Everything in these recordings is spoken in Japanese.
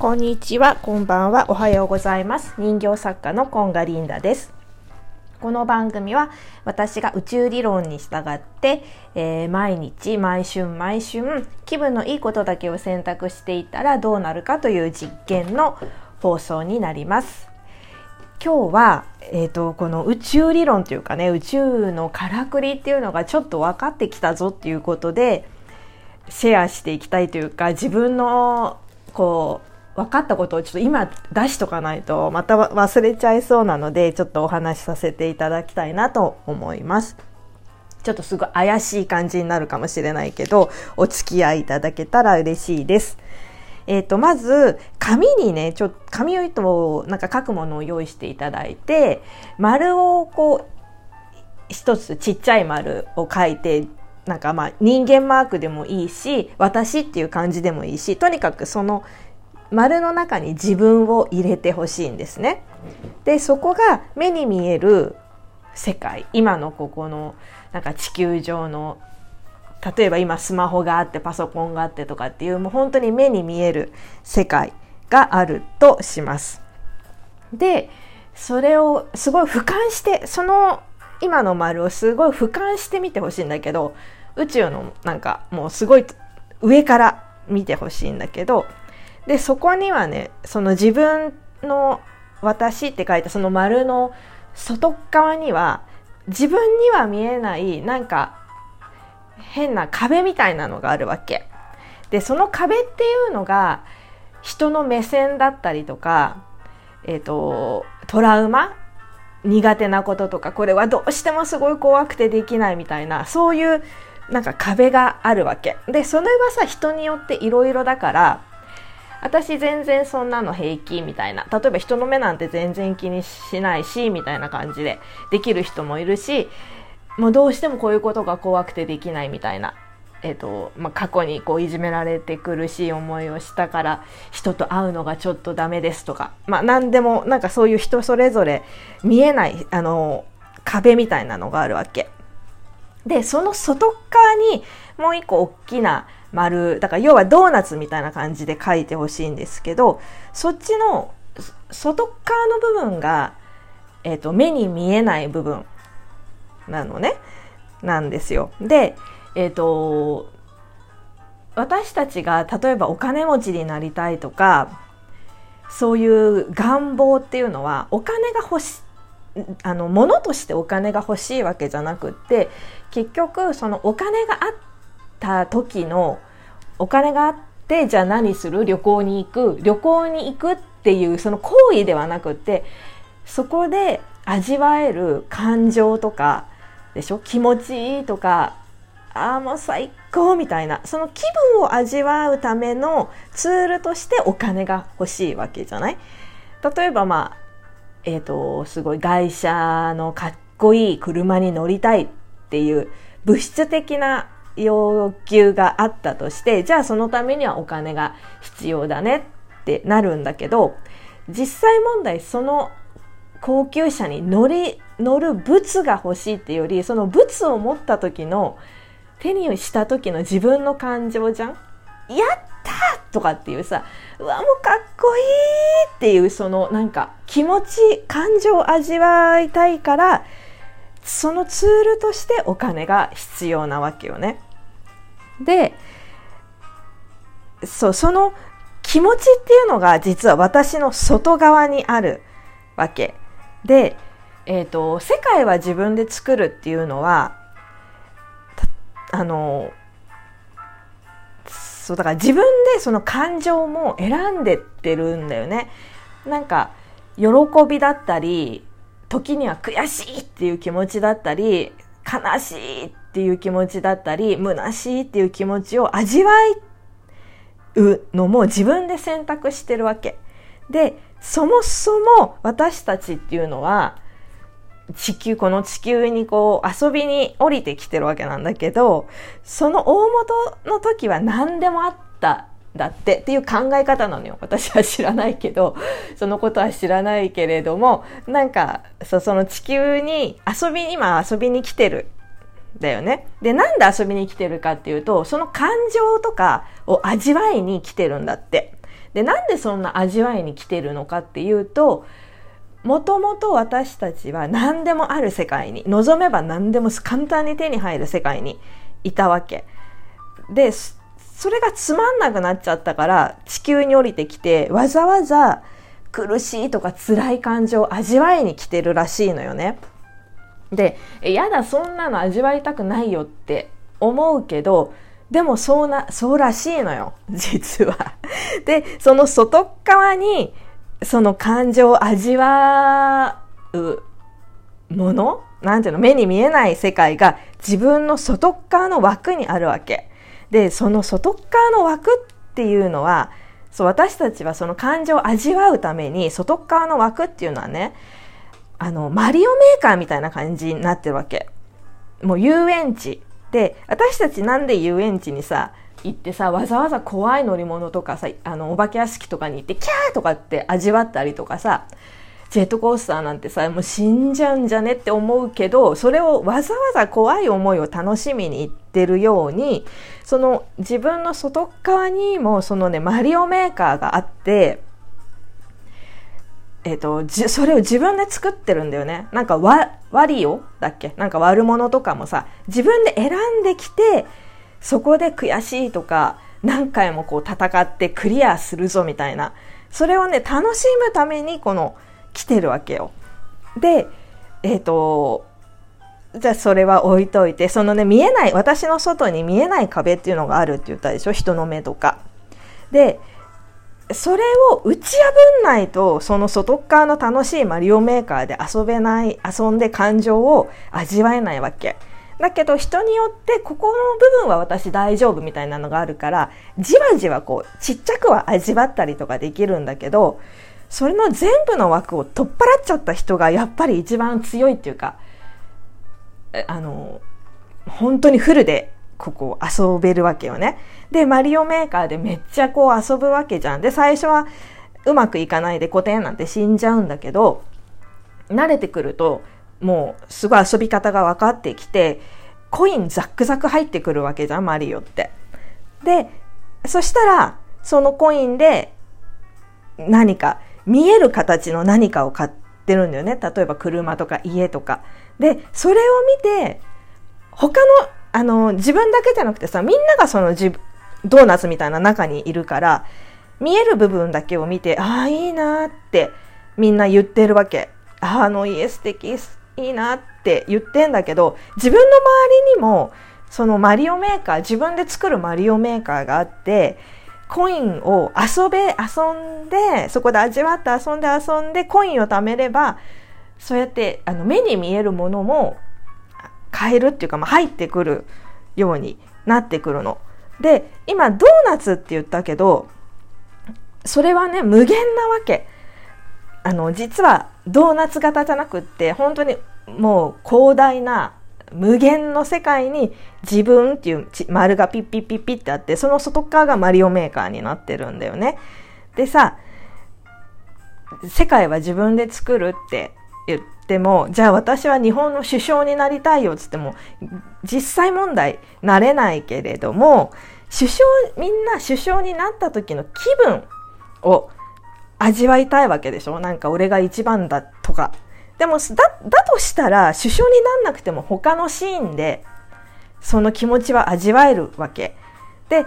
こんにちは、こんばんは、おはようございます。人形作家のコンガリンダです。この番組は私が宇宙理論に従って、えー毎日毎春毎春気分のいいことだけを選択していたらどうなるかという実験の放送になります。今日は、えー、とこの宇宙理論というかね宇宙のからくりっていうのがちょっと分かってきたぞっていうことでシェアしていきたいというか自分のこう分かったことをちょっと今出しとかないとまた忘れちゃいそうなのでちょっとお話しさせていただきたいなと思います。ちょっとすごい怪しい感じになるかもしれないけどお付き合いいただけたら嬉しいです。えっ、とまず紙にねちょ紙を糸をなんか書くものを用意していただいて丸をこう一つちっちゃい丸を書いてなんかまあ人間マークでもいいし私っていう感じでもいいしとにかくその丸の中に自分を入れてほしいんですね。でそこが目に見える世界今のここのなんか地球上の例えば今スマホがあってパソコンがあってとかっていうもう本当に目に見える世界があるとします。でそれをすごい俯瞰してその今の丸をすごい俯瞰してみてほしいんだけど宇宙のなんかもうすごい上から見てほしいんだけどでそこにはねその自分の「私」って書いたその丸の外側には自分には見えないなんか変な壁みたいなのがあるわけ。でその壁っていうのが人の目線だったりとか、えー、とトラウマ？苦手なこととかこれはどうしてもすごい怖くてできないみたいなそういうなんか壁があるわけでそれはさ人によっていろいろだから私全然そんなの平気みたいな。例えば人の目なんて全然気にしないしみたいな感じでできる人もいるしもうどうしてもこういうことが怖くてできないみたいな、えーとまあ、過去にこういじめられて苦しい思いをしたから人と会うのがちょっとダメですとか、まあ、何でもなんかそういう人それぞれ見えないあの壁みたいなのがあるわけ。でその外側にもう一個大きな丸だから要はドーナツみたいな感じで書いてほしいんですけどそっちの外側の部分が、えー、と目に見えない部分なのねなんですよ。でえっ、と私たちが例えばお金持ちになりたいとかそういう願望っていうのはお金が欲しあの物としてお金が欲しいわけじゃなくって結局そのお金があった時のお金があってじゃあ何する？旅行に行く。旅行に行くっていうその行為ではなくってそこで味わえる感情とかでしょ？気持ちいいとかああもう最高みたいな。その気分を味わうためのツールとしてお金が欲しいわけじゃない？例えばまあえーと、すごい外車のかっこいい車に乗りたいっていう物質的な要求があったとしてじゃあそのためにはお金が必要だねってなるんだけど実際問題その高級車に乗り乗る物が欲しいっていうよりその物を持った時の手にした時の自分の感情じゃん？やったとかっていうさうわもうかっこいいっていうそのなんか気持ち感情を味わいたいからそのツールとしてお金が必要なわけよね。でそうその気持ちっていうのが実は私の外側にあるわけで、えーと、世界は自分で作るっていうのはあのそうだから自分でその感情も選んでってるんだよね。なんか喜びだったり時には悔しいっていう気持ちだったり悲しいっていう気持ちだったり虚しいっていう気持ちを味わうのも自分で選択してるわけ。でそもそも私たちっていうのは地球、この地球にこう遊びに降りてきてるわけなんだけど、その大元の時は何でもあっただってっていう考え方なのよ。私は知らないけど、そのことは知らないけれども、なんか、そその地球に遊び、今遊びに来てる。だよね。で、なんで遊びに来てるかっていうと、その感情とかを味わいに来てるんだって。でなんでそんな味わいに来てるのかっていうともともと私たちは何でもある世界に望めば何でも簡単に手に入る世界にいたわけでそれがつまんなくなっちゃったから地球に降りてきてわざわざ苦しいとか辛い感情を味わいに来てるらしいのよね。で、やだ、そんなの味わいたくないよって思うけど、でもそうな、そうらしいのよ、実は。で、その外側に、その感情を味わうものなんていうの目に見えない世界が自分の外側の枠にあるわけ。で、その外側の枠っていうのは、そう、私たちはその感情を味わうために、外側の枠っていうのはね、あの、マリオメーカーみたいな感じになってるわけ。もう遊園地。で、私たちなんで遊園地にさ、行ってさ、わざわざ怖い乗り物とかさ、あの、お化け屋敷とかに行って、キャーとかって味わったりとかさ、ジェットコースターなんてさ、もう死んじゃうんじゃねって思うけど、それをわざわざ怖い思いを楽しみに行ってるように、その自分の外側にもそのね、マリオメーカーがあって、えっ、ー、と、それを自分で作ってるんだよね。なんか、わ、ワリオだっけ？なんか悪者とかもさ、自分で選んできて、そこで悔しいとか、何回もこう戦ってクリアするぞみたいな。それをね、楽しむためにこの、来てるわけよ。で、えっ、ー、と、じゃあそれは置いといて、そのね、見えない、私の外に見えない壁っていうのがあるって言ったでしょ？人の目とか。で、それを打ち破んないと、その外側の楽しいマリオメーカーで遊べない、遊んで感情を味わえないわけ。だけど人によってここの部分は私大丈夫みたいなのがあるから、じわじわこうちっちゃくは味わったりとかできるんだけど、それの全部の枠を取っ払っちゃった人がやっぱり一番強いっていうか、あの、本当にフルでここ遊べるわけよね。で、マリオメーカーでめっちゃこう遊ぶわけじゃん。で、最初はうまくいかないで固定なんて死んじゃうんだけど、慣れてくると、もうすごい遊び方が分かってきて、コインザックザク入ってくるわけじゃん、マリオって。で、そしたら、そのコインで何か、見える形の何かを買ってるんだよね。例えば車とか家とか。で、それを見て、他のあの、自分だけじゃなくてさ、みんながそのじドーナツみたいな中にいるから、見える部分だけを見て、ああ、いいなってみんな言ってるわけ。ああの家素敵、いいなって言ってんだけど、自分の周りにも、そのマリオメーカー、自分で作るマリオメーカーがあって、コインを遊べ、遊んで、そこで味わって遊んで遊んで、コインを貯めれば、そうやってあの目に見えるものも変えるっていうか、まあ、入ってくるようになってくるの。で、今ドーナツって言ったけど、それはね、無限なわけ。あの、実はドーナツ型じゃなくって、本当にもう広大な無限の世界に自分っていう丸がピッピッピッピッってあって、その外側がマリオメーカーになってるんだよね。でさ、世界は自分で作るって言っても、じゃあ私は日本の首相になりたいよっつっても、実際問題なれないけれども、首相、みんな首相になった時の気分を味わいたいわけでしょ？なんか俺が一番だとか。でも、だ、だとしたら首相になんなくても他のシーンでその気持ちは味わえるわけ。で、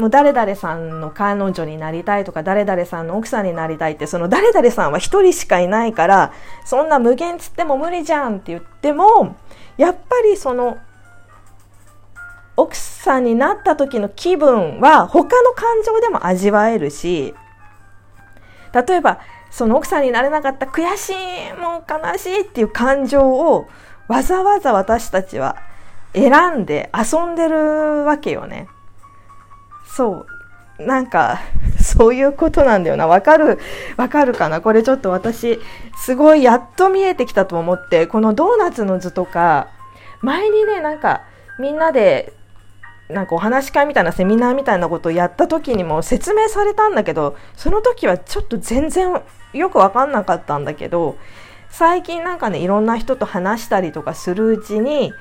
もう誰々さんの彼女になりたいとか、誰々さんの奥さんになりたいって、その誰々さんは一人しかいないから、そんな無限つっても無理じゃんって言っても、やっぱりその、奥さんになった時の気分は他の感情でも味わえるし、例えば、その奥さんになれなかった悔しい、もう悲しいっていう感情をわざわざ私たちは選んで遊んでるわけよね。そう。なんか、そういうことなんだよな。わかる、わかるかな？これちょっと私、すごいやっと見えてきたと思って、このドーナツの図とか、前にね、なんか、みんなで、なんかお話し会みたいなセミナーみたいなことをやった時にも説明されたんだけど、その時はちょっと全然よくわかんなかったんだけど、最近なんかね、いろんな人と話したりとかするうちに、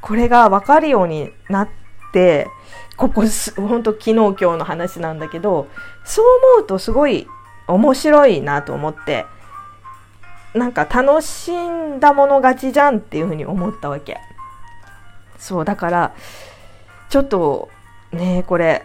これがわかるようになっってここす本当昨日今日の話なんだけどそう思うとすごい面白いなと思ってなんか楽しんだもの勝ちじゃんっていうふうに思ったわけ。そうだからちょっとねこれ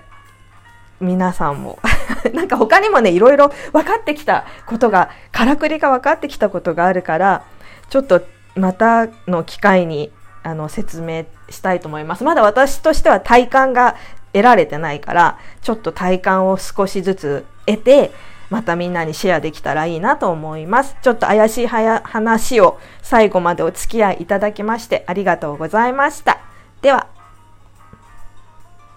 皆さんも なんか他にもねいろいろ分かってきたことがからくりが分かってきたことがあるからちょっとまたの機会にあの説明したいと思いますまだ私としては体感が得られてないからちょっと体感を少しずつ得てまたみんなにシェアできたらいいなと思います。ちょっと怪しい話を最後までお付き合いいただきましてありがとうございました。では。